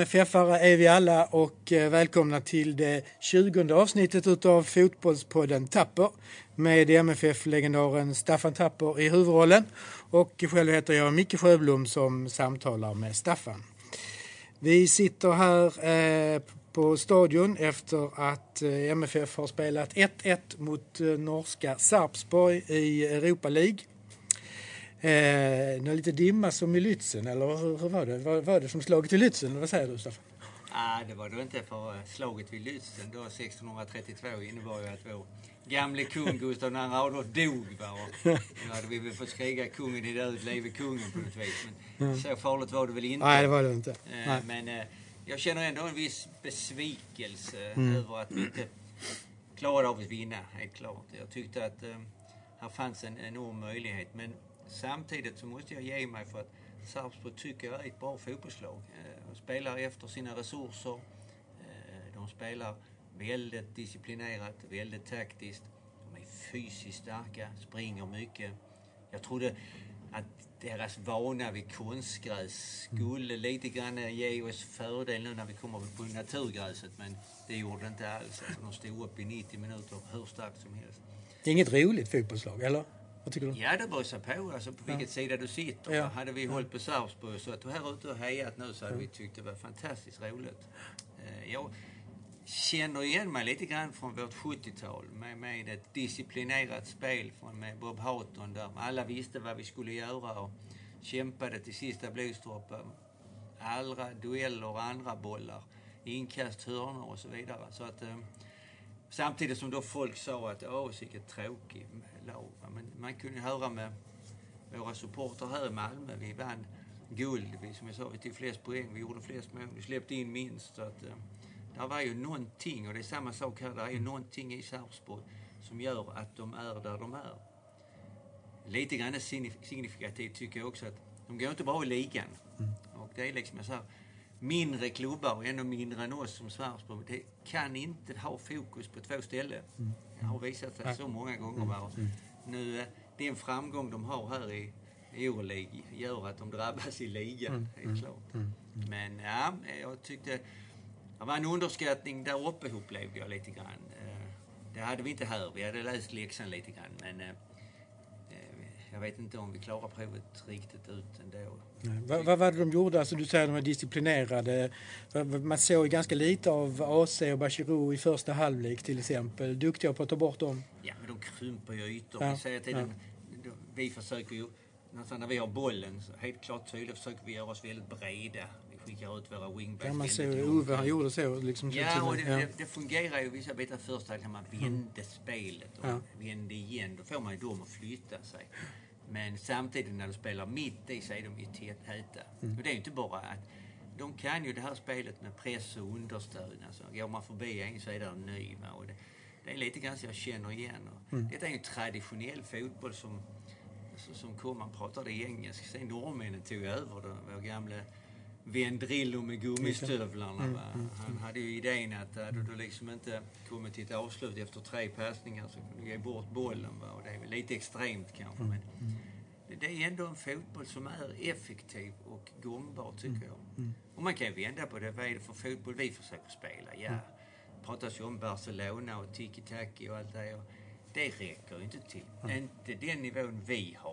MFF-are är vi alla och eh, välkomna till det 20 avsnittet utav Fotbollspodden Tapper med MFF-legendaren Staffan Tapper i huvudrollen och själv heter jag Micke Sjöblom som samtalar med Staffan. Vi sitter här eh, på stadion efter att eh, MFF har spelat 1-1 mot norska Sarpsborg i Europa League. Eh, lite dimma som i Lützen, eller hur, hur var det? Var, var det som slaget i Lützen? Vad säger du Staffan? Nej, det var det inte. För slaget vid Lützen då 1632 innebar ju att vår gamle kung Gustav II Adolf dog. Va? Och hade vi väl fått skriga kungen i död, leve kungen på något vis. Men mm. så farligt var det väl inte. Nej, det var det inte. Eh, men eh, jag känner ändå en viss besvikelse mm. över att vi inte klarade av att vinna, helt klart. Jag tyckte att eh, här fanns en enorm möjlighet. Men Samtidigt så måste jag ge mig för att Sarpsborg tycker jag är ett bra fotbollslag. Eh, de spelar efter sina resurser. Eh, de spelar väldigt disciplinerat, väldigt taktiskt. De är fysiskt starka, springer mycket. Jag trodde att deras vana vid konstgräs skulle lite grann ge oss fördel nu när vi kommer på naturgräset. Men det gjorde det inte alls. Alltså, de stod upp i 90 minuter hur starkt som helst. Det är inget roligt fotbollslag, eller? Vad tycker du? Ja, det beror på alltså, på vilket ja. sida du sitter. Ja. Hade vi ja. hållit på Sarpsborg och suttit här ute och hejat nu så hade vi tyckt det var fantastiskt roligt. Eh, jag känner igen mig lite grann från vårt 70-tal med, med ett disciplinerat spel från med Bob Houghton där alla visste vad vi skulle göra och kämpade till sista blodsdroppen. Allra dueller och andra bollar, inkast, hörnor och så vidare. Så att, eh, Samtidigt som då folk sa att åh, vilket tråkigt lag. Men man kunde höra med våra supportrar här i Malmö. Vi vann guld. Vi, som jag sa, vi tog flest poäng. Vi gjorde flest mål. Vi släppte in minst. Så att, eh, där var ju någonting, och det är samma sak här, det är ju någonting i Sarpsborg som gör att de är där de är. Lite grann signifikativt tycker jag också att de går inte bra i ligan. Mm. Och det är liksom så här, mindre klubbar och ännu mindre än oss som Sarpsborg, det kan inte ha fokus på två ställen. Mm. Det har visat sig så många gånger. Mm. mm. Nu, eh, den framgång de har här i Euroleague gör att de drabbas i ligan, helt klart. Men ja, jag tyckte det var en underskattning där uppe upplevde jag lite grann. Eh, det hade vi inte här. Vi hade läst läxan lite grann. Men eh, jag vet inte om vi klarar provet riktigt ut ändå. Nej. Vad, vad var det de gjorde? Alltså, du säger att de var disciplinerade. Man såg ganska lite av AC och Bachirou i första halvlek till exempel. Duktiga på att ta bort dem. Ja, men de krymper ju ytor. Ja. Vi ja. vi försöker ju, när vi har bollen, så helt klart tydligt försöker vi göra oss väldigt breda skickar ut våra wingbacks. Ja, man såg Ove, han gjorde så. Liksom, ja, och det, ja. det, det fungerar ju vissa bitar först när man vände mm. spelet och ja. vände igen. Då får man ju dem att flytta sig. Men samtidigt när du spelar mitt i så är de ju täta. Mm. Och det är ju inte bara att de kan ju det här spelet med press och understöd. Alltså, går man förbi en så är det en ny. Och det, det är lite grann så jag känner igen. Och mm. Detta är ju traditionell fotboll som, som kom, man pratade engelska. Sen norrmännen tog över det, vår gamla Vendrillo med gummistövlarna. Mm, mm, Han hade ju idén att hade du liksom inte kommit till ett avslut efter tre passningar så kunde du ge bort bollen. Va? Och det är väl lite extremt kanske. Mm, men det är ändå en fotboll som är effektiv och gångbar tycker jag. Och man kan ju vända på det. Vad är det för fotboll vi försöker spela? Ja, det pratas ju om Barcelona och tiki-taki och allt det. Det räcker inte till. Inte den nivån vi har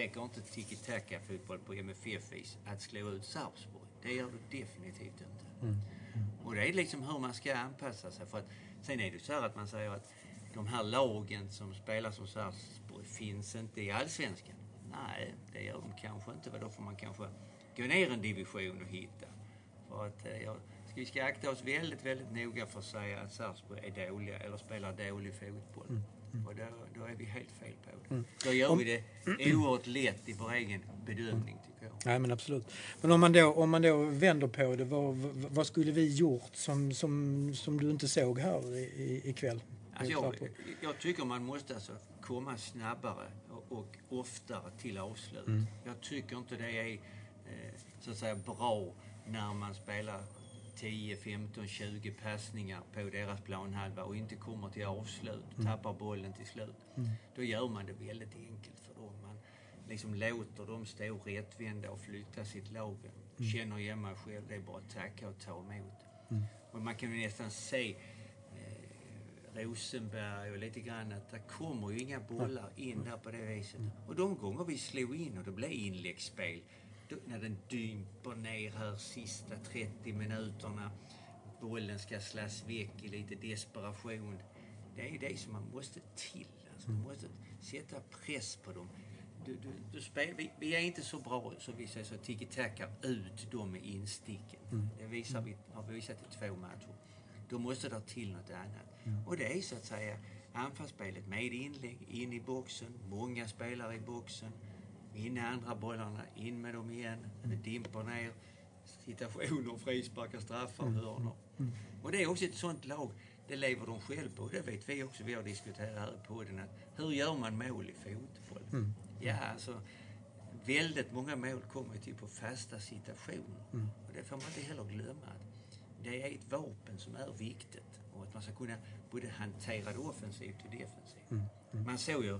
räcker inte tiki-taka-fotboll på MFF-vis att slå ut Sarpsborg. Det gör det definitivt inte. Mm. Mm. Och det är liksom hur man ska anpassa sig. För att, sen är det så här att man säger att de här lagen som spelar som Sarpsborg finns inte i Allsvenskan. Nej, det gör de kanske inte. Då får man kanske gå ner en division och hitta. För att eh, jag, vi ska akta oss väldigt, väldigt noga för att säga att Sarpsborg är dåliga eller spelar dålig fotboll. Mm. Mm. Och då, då, är vi helt fel på det. Mm. Då gör om, vi det oerhört lätt i vår egen bedömning, tycker jag. Nej, men absolut. Men om man då, om man då vänder på det, vad, vad skulle vi gjort som, som, som du inte såg här i, ikväll? Alltså jag, jag tycker man måste alltså komma snabbare och, och oftare till avslut. Mm. Jag tycker inte det är eh, så att säga bra när man spelar 10, 15, 20 passningar på deras planhalva och inte kommer till avslut, mm. tappar bollen till slut. Mm. Då gör man det väldigt enkelt för dem. Man liksom låter dem stå rättvända och flytta sitt lag. Mm. Känner igen mig själv, det är bara att tacka och ta emot. Mm. Och man kan ju nästan se eh, Rosenberg och lite grann att det kommer ju inga bollar in där på det viset. Och de gånger vi slog in och det blev inläggsspel, när den dymper ner här sista 30 minuterna, bollen ska slås väck i lite desperation. Det är det som man måste till. Alltså, man måste sätta press på dem du, du, du spel, vi, vi, är inte så bra som vi säger så tiki-taka ut dem med insticken. Mm. Det visar vi, har vi visat i två matcher. Då måste det till något annat. Mm. Och det är så att säga anfallsspelet med inlägg, in i boxen, många spelare i boxen, in i andra bollarna, in med dem igen, mm. det dimper ner, situationer, frisparkar, straffar, mm. hörnor. Mm. Och det är också ett sånt lag, det lever de själva på. Det vet vi också, vi har diskuterat här på podden, att hur gör man mål i fotboll? Mm. Ja, alltså väldigt många mål kommer till på fasta situationer. Mm. Och det får man inte heller glömma. Det är ett vapen som är viktigt och att man ska kunna både hantera det offensivt och defensivt. Mm. Mm. Man såg ju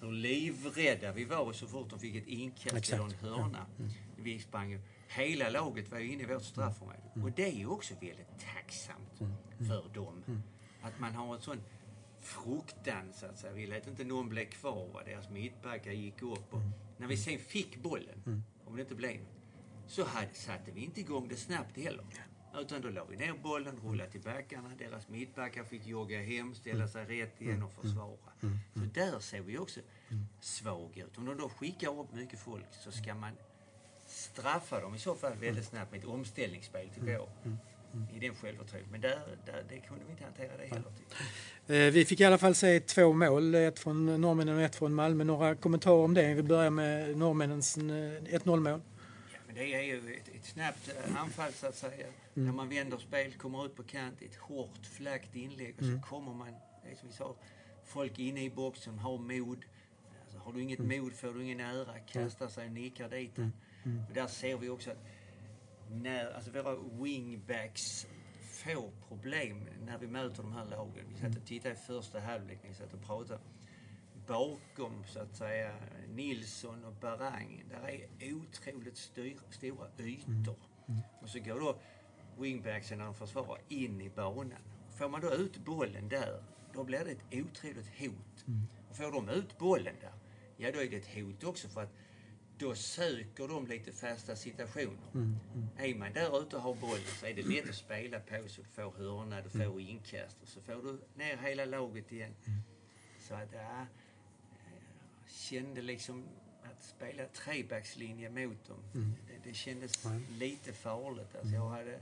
hur livrädda vi var så fort de fick ett inkast eller en hörna. Ja. Mm. Vi sprang hela laget var ju inne i vårt straffområde. Mm. Och det är ju också väldigt tacksamt mm. för dem. Att man har ett sånt fruktan så att säga. Vi lät inte någon bli kvar. Va? Deras mittbackar gick upp. Och mm. När vi sen fick bollen, mm. om det inte blev något, så hade, satte vi inte igång det snabbt heller. Utan då la vi ner bollen, rullade till backarna. Deras mittbackar fick jogga hem, ställa sig rätt igen och mm. försvara. Mm. Så där ser vi också svaga ut. Om de då skickar upp mycket folk så ska man straffa dem i så fall väldigt snabbt med ett omställningsspel till vår i den självförtroendet. Men där, där, det kunde vi inte hantera det heller. Eh, vi fick i alla fall se två mål, ett från norrmännen och ett från Malmö. Några kommentarer om det? Vi börjar med norrmännens 1-0 mål. Men det är ju ett, ett snabbt eh, anfall så att säga. Mm. När man vänder spel, kommer ut på kant, ett hårt flackt inlägg och mm. så kommer man, som vi sa, folk inne i boxen har mod. Alltså, har du inget mm. mod får du ingen ära, kastar sig och nickar dit mm. mm. Och där ser vi också att när, alltså våra wingbacks får problem när vi möter de här lagen. Vi satt och tittade i första halvlek vi satt och pratade. Bakom, så att säga, Nilsson och Barang, där är otroligt styr, stora ytor. Mm. Och så går då wingbacksen när de försvarar in i banan. Får man då ut bollen där, då blir det ett otroligt hot. Mm. Och får de ut bollen där, ja då är det ett hot också för att då söker de lite fasta situationer. Mm, mm. Är man där ute och har bollen så är det lätt att spela på så du får hörna, du får mm. inkast och så får du ner hela laget igen. Mm. Så att, ja, kände liksom att spela trebackslinje mot dem, mm. det, det kändes lite farligt. Alltså jag hade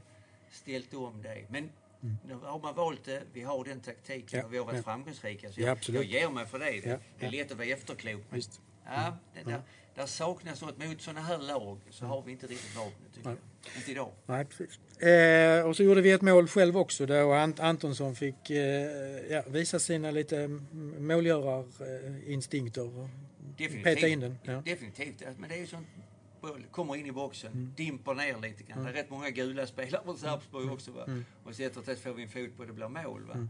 ställt om det. Men Mm. Nu har man valt det, vi har den taktiken ja, och vi har varit ja. framgångsrika. Så jag, ja, jag ger mig för det. Det, det är lätt att vara efterklok. Visst. Ja, det, där, där saknas något. Mot sådana här lag så har vi inte riktigt vapnet, tycker jag. Inte idag. Nej, precis. Eh, och så gjorde vi ett mål själv också där Ant Antonsson fick eh, ja, visa sina lite målgörarinstinkter. Definitivt. Peta in den. Ja. Definitivt. Men det är ju sånt kommer in i boxen, mm. dimper ner lite grann. Mm. Det är rätt många gula spelare från Sarpsborg mm. också. Va? Mm. Och sätter det får vi en fot på det blir mål. Va? Mm.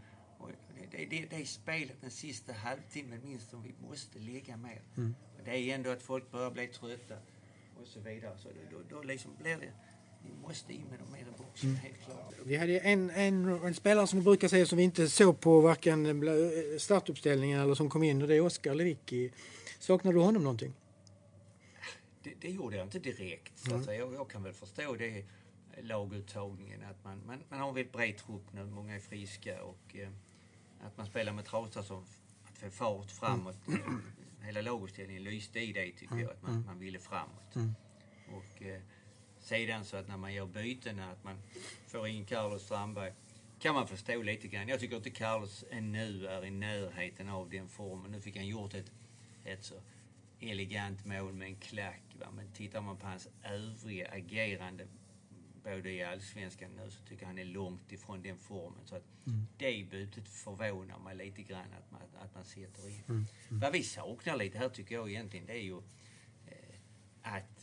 Det, det, det är spelet den sista halvtimmen minst som vi måste lägga mer. Mm det är ändå att folk börjar bli trötta och så vidare. Så då, då, då liksom blir det vi måste in med dem i boxen, mm. helt klart. Vi hade en, en, en, spelare som vi brukar säga som vi inte såg på varken startuppställningen eller som kom in och det är Oskar Lewicki. Saknar du honom någonting? Det, det gjorde jag inte direkt. Så mm. jag, jag, kan väl förstå det laguttagningen att man, man, man har en väldigt bred trupp nu, många är friska och eh, att man spelar med Trausta som att få fart framåt. Mm hela laguppställningen lyste i det tycker mm. jag, att man, mm. man ville framåt. Mm. Och eh, sedan så att när man gör bytena, att man får in Carlos Strandberg, kan man förstå lite grann. Jag tycker inte Carlos ännu är i närheten av den formen. Nu fick han gjort ett, ett så elegant mål med en klack. Va? Men tittar man på hans övriga agerande både i Allsvenskan nu så tycker jag han är långt ifrån den formen. Så att mm. det bytet förvånar mig lite grann att man, att man sätter in. Mm. Mm. Vad vi saknar lite här tycker jag egentligen det är ju eh, att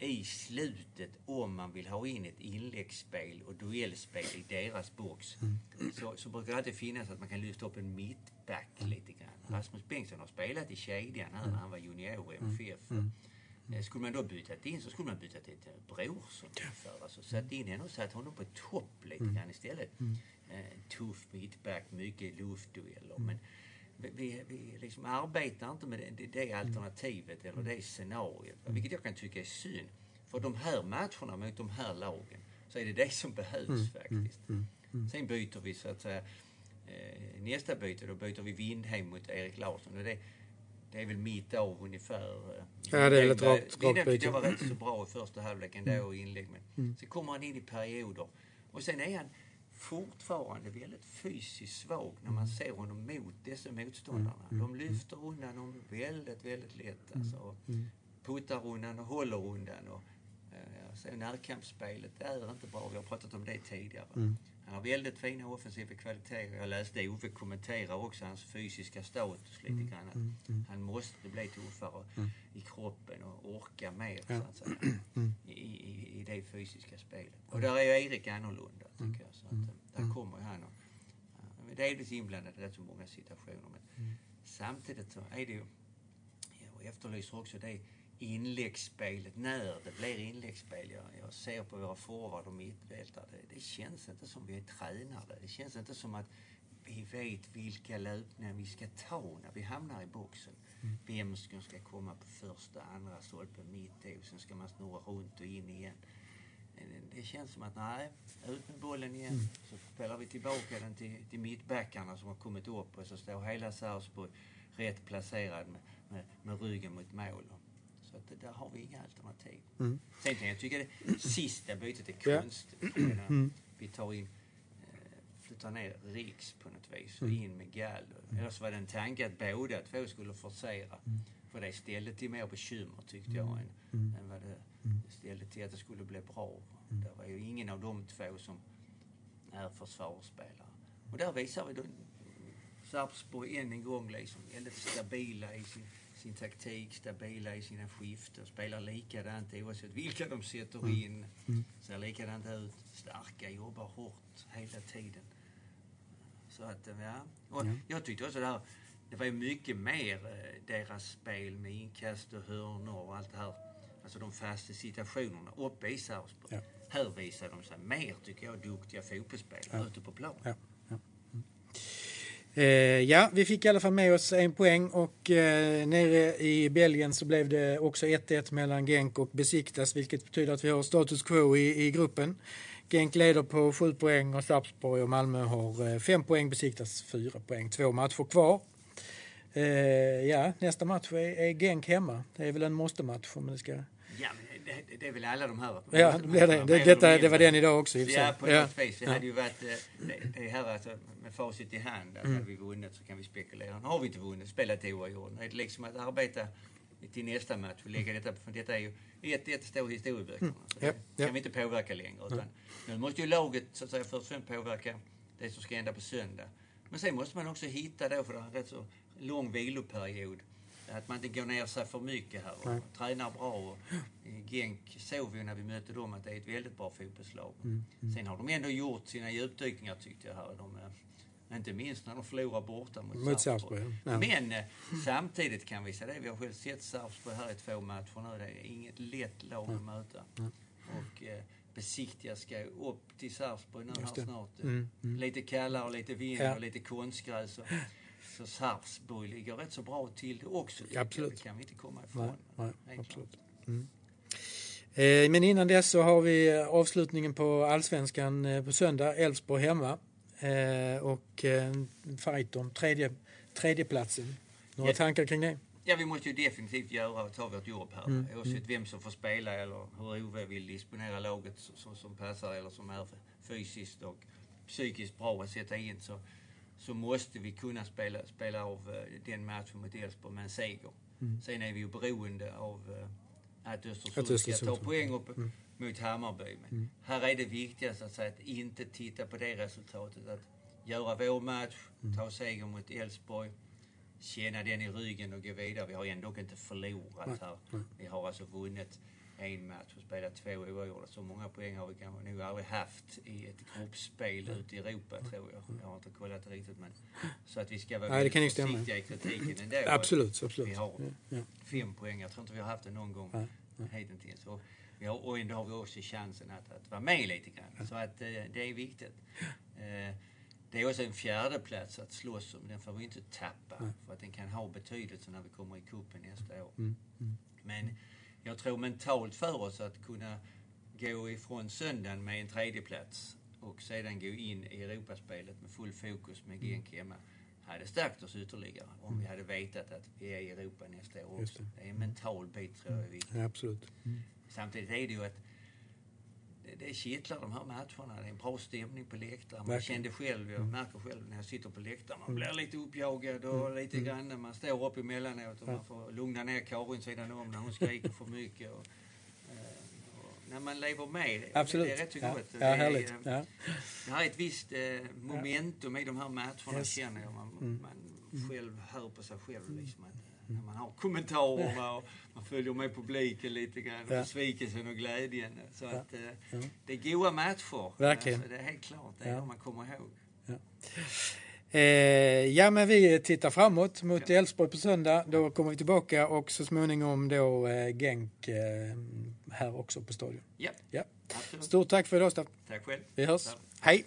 i slutet om man vill ha in ett inläggsspel och duellspel i deras box Mm. så, så brukar det alltid finnas att man kan lyfta upp en mittback Mm. lite grann. Rasmus Bengtsson har spelat i kedjan här när han var junior i Mm. MFF. Eh, Skulle man då byta in så skulle man byta till till Brorsson ungefär. Alltså satt in henne och satt honom på topp lite Mm. grann istället. Eh, tuff mittback, mycket luftdueller. Men vi, vi, liksom arbetar inte med det, det, det alternativet eller det scenariot. Vilket jag kan tycka är synd. För de här matcherna mot de här lagen så är det det som behövs faktiskt. Sen byter vi så att säga eh, nästa byte, då byter vi Windheim mot Erik Larsson. Och det, det är väl mitt av ungefär. eh, Ja, det är ett rakt- byte. jag var rätt så bra i första halvleken då och inlägg. Men så kommer han in i perioder. Och sen är han fortfarande väldigt fysiskt svag när man ser honom mot dessa motståndarna. De lyfter undan honom väldigt, väldigt lätt. Alltså, puttar undan och håller undan. Och, eh, så närkampsspelet det är inte bra. Vi har pratat om det tidigare. Han har väldigt fina offensiva kvaliteter. Jag läste Ove kommentera också hans fysiska status lite grann. Att Han måste bli tuffare i kroppen och orka mer så att säga, det fysiska spelet. Och där är ju Erik annorlunda tycker jag. Så att, eh, där kommer ju han och, han är delvis inblandad i rätt så många situationer. Men samtidigt så är det ju, jag efterlyser också det inläggsspelet, när det blir inläggsspel. Jag, jag ser på våra forward och mittfältare, det, det känns inte som vi är tränade. Det känns inte som att vi vet vilka löpningar vi ska ta när vi hamnar i boxen. Vem som ska komma på första, andra stolpen, mitt i och sen ska man snurra runt och in igen. Känns som att nej, ut med bollen igen. Så spelar vi tillbaka den till, till mittbackarna som har kommit upp och så står hela Sarpsborg rätt placerad med, med, med ryggen mot mål. Så att det, där har vi inga alternativ. Sen kan jag tycka det sista bytet är konstigt. Menar, Vi tar in, eh, flyttar ner Riks på något vis och in med Gall. Eller så var det en tanke att båda två skulle forcera. För det ställde till mer bekymmer tyckte jag än, än vad det ställde till att det skulle bli bra. Det var ju ingen av de två som är försvarsspelare. Och där visar vi då Sarpsborg än en gång liksom väldigt stabila i sin, sin taktik, stabila i sina skiften, spelar likadant oavsett vilka de sätter in. Ser likadant ut, starka, jobbar hårt hela tiden. Så att, ja. Och Jag tyckte också det här, det var ju mycket mer eh, deras spel med inkast och hörnor och allt det här. Alltså de fasta situationerna uppe i Sarpsborg. Ja. Här visar de sig mer, tycker jag, duktiga fotbollsspelare ute på plan. Ja, ja. Eh, ja, vi fick i alla fall med oss en poäng och eh, nere i Belgien så blev det också 1-1 mellan Genk och Besiktas vilket betyder att vi har status quo i, i gruppen. Genk leder på 7 poäng och Sarpsborg och Malmö har 5 poäng, Besiktas 4 poäng. Två matcher kvar. Eh, ja, nästa match är, är Genk hemma. Det är väl en måste-match om det ska... Ja, det, det, är väl alla de här. Ja, det, det. Det, detta, det var den idag också. Ja, på Ja. något vis. Det Ja. hade ju varit, eh, det, det här alltså, med facit i hand, att Mm. hade vi vunnit så kan vi spekulera. Nu har vi inte vunnit, spelat oavgjort. Det är liksom att arbeta till nästa match och lägga detta, för detta är ju, ett, ett står i historieböckerna. Mm. Ja, det kan vi inte påverka längre. Utan nu måste ju laget så att säga först och främst påverka det som ska hända på söndag. Men sen måste man också hitta då, för det är en rätt så lång viloperiod, att man inte går ner sig för mycket här och Nej. tränar bra. Och Genk såg vi när vi mötte dem att det är ett väldigt bra fotbollslag. Mm, Sen har de ändå gjort sina djupdykningar tyckte jag här. De, eh, inte minst när de förlorar borta mot, Mot Sarpsborg. Ja. Men eh, samtidigt kan vi säga det, vi har själv sett Sarpsborg här i två matcher nu. Det är inget lätt lag att möta. Och eh, Besiktiga ska upp till Sarpsborg nu här snart. Mm, Lite kallare, och lite vind Ja. och lite konstgräs. Och, så Sarpsborg ligger rätt så bra till det också. Absolut. Det kan vi inte komma ifrån. Nej, nej, absolut. klart. Eh, Men innan dess så har vi eh, avslutningen på allsvenskan eh, på söndag. Elfsborg hemma. Eh, Och en fight om tredje, tredjeplatsen. Några Ja. tankar kring det? Ja, vi måste ju definitivt göra och ta vårt jobb här. Mm, Oavsett vem som får spela eller hur Ove vill disponera laget som, som, som passar eller som är fysiskt och psykiskt bra att sätta in så, så måste vi kunna spela, spela av eh, den matchen mot Elfsborg med en seger. Sen är vi ju beroende av eh, att Östersund, Mm. Att Östersund ska ta poäng upp mot Hammarby. Men här är det viktigast att, säga, att inte titta på det resultatet. Att göra vår match, ta seger mot Elfsborg, känna den i ryggen och gå vidare. Vi har ändå inte förlorat här. Vi har alltså vunnit en match och spelat två oavgjorda. Så många poäng har vi kanske nog aldrig haft i ett gruppspel ute i Europa, tror jag. Jag har inte kollat det riktigt, men så att vi ska vara Nej, det kan ju försiktiga i kritiken ändå. Absolut, absolut. Vi har Ja. fem poäng. Jag tror inte vi har haft det någon gång hittills. Och, vi har, och ändå har vi också chansen att, att vara med lite grann. Så att eh, det är viktigt. Eh, det är också en fjärde plats att slåss om. Den får vi inte tappa. För att den kan ha betydelse när vi kommer i kuppen nästa år. Men jag tror mentalt för oss att kunna gå ifrån söndagen med en tredje plats och sedan gå in i Europaspelet med full fokus med Genk hemma hade stärkt oss ytterligare om vi hade vetat att vi är i Europa nästa år också. Det är en mental bit tror jag är viktig. Ja, absolut. Samtidigt är det ju att det- det kittlar de här matcherna. Det är en bra stämning på läktaren. Man kände själv, jag märker själv när jag sitter på läktaren, man blir lite uppjagad och lite grann när man står upp emellanåt och man får lugna ner Karin sidan om när hon skriker för mycket. Och, eh, när man lever med, Absolut. det är rätt så ja. gott. Ja, Det är, eh, Ja. det här är ett visst eh, momentum i de här matcherna Yes. känner jag. Man, man själv hör på sig själv liksom att när man har kommentarerna och man följer med publiken lite grann. Ja. Besvikelsen och glädjen. Så Ja. att eh, Ja. det är goda matcher. Verkligen. Alltså, det är helt klart. Det är Ja. man kommer ihåg. Eh, ja, men vi tittar framåt mot Elfsborg på söndag. Då kommer vi tillbaka och så småningom då eh, Genk eh, här också på stadion. Ja, Ja. absolut. Stort tack för idag, Staff. Tack själv. Vi hörs. Ja. Hej!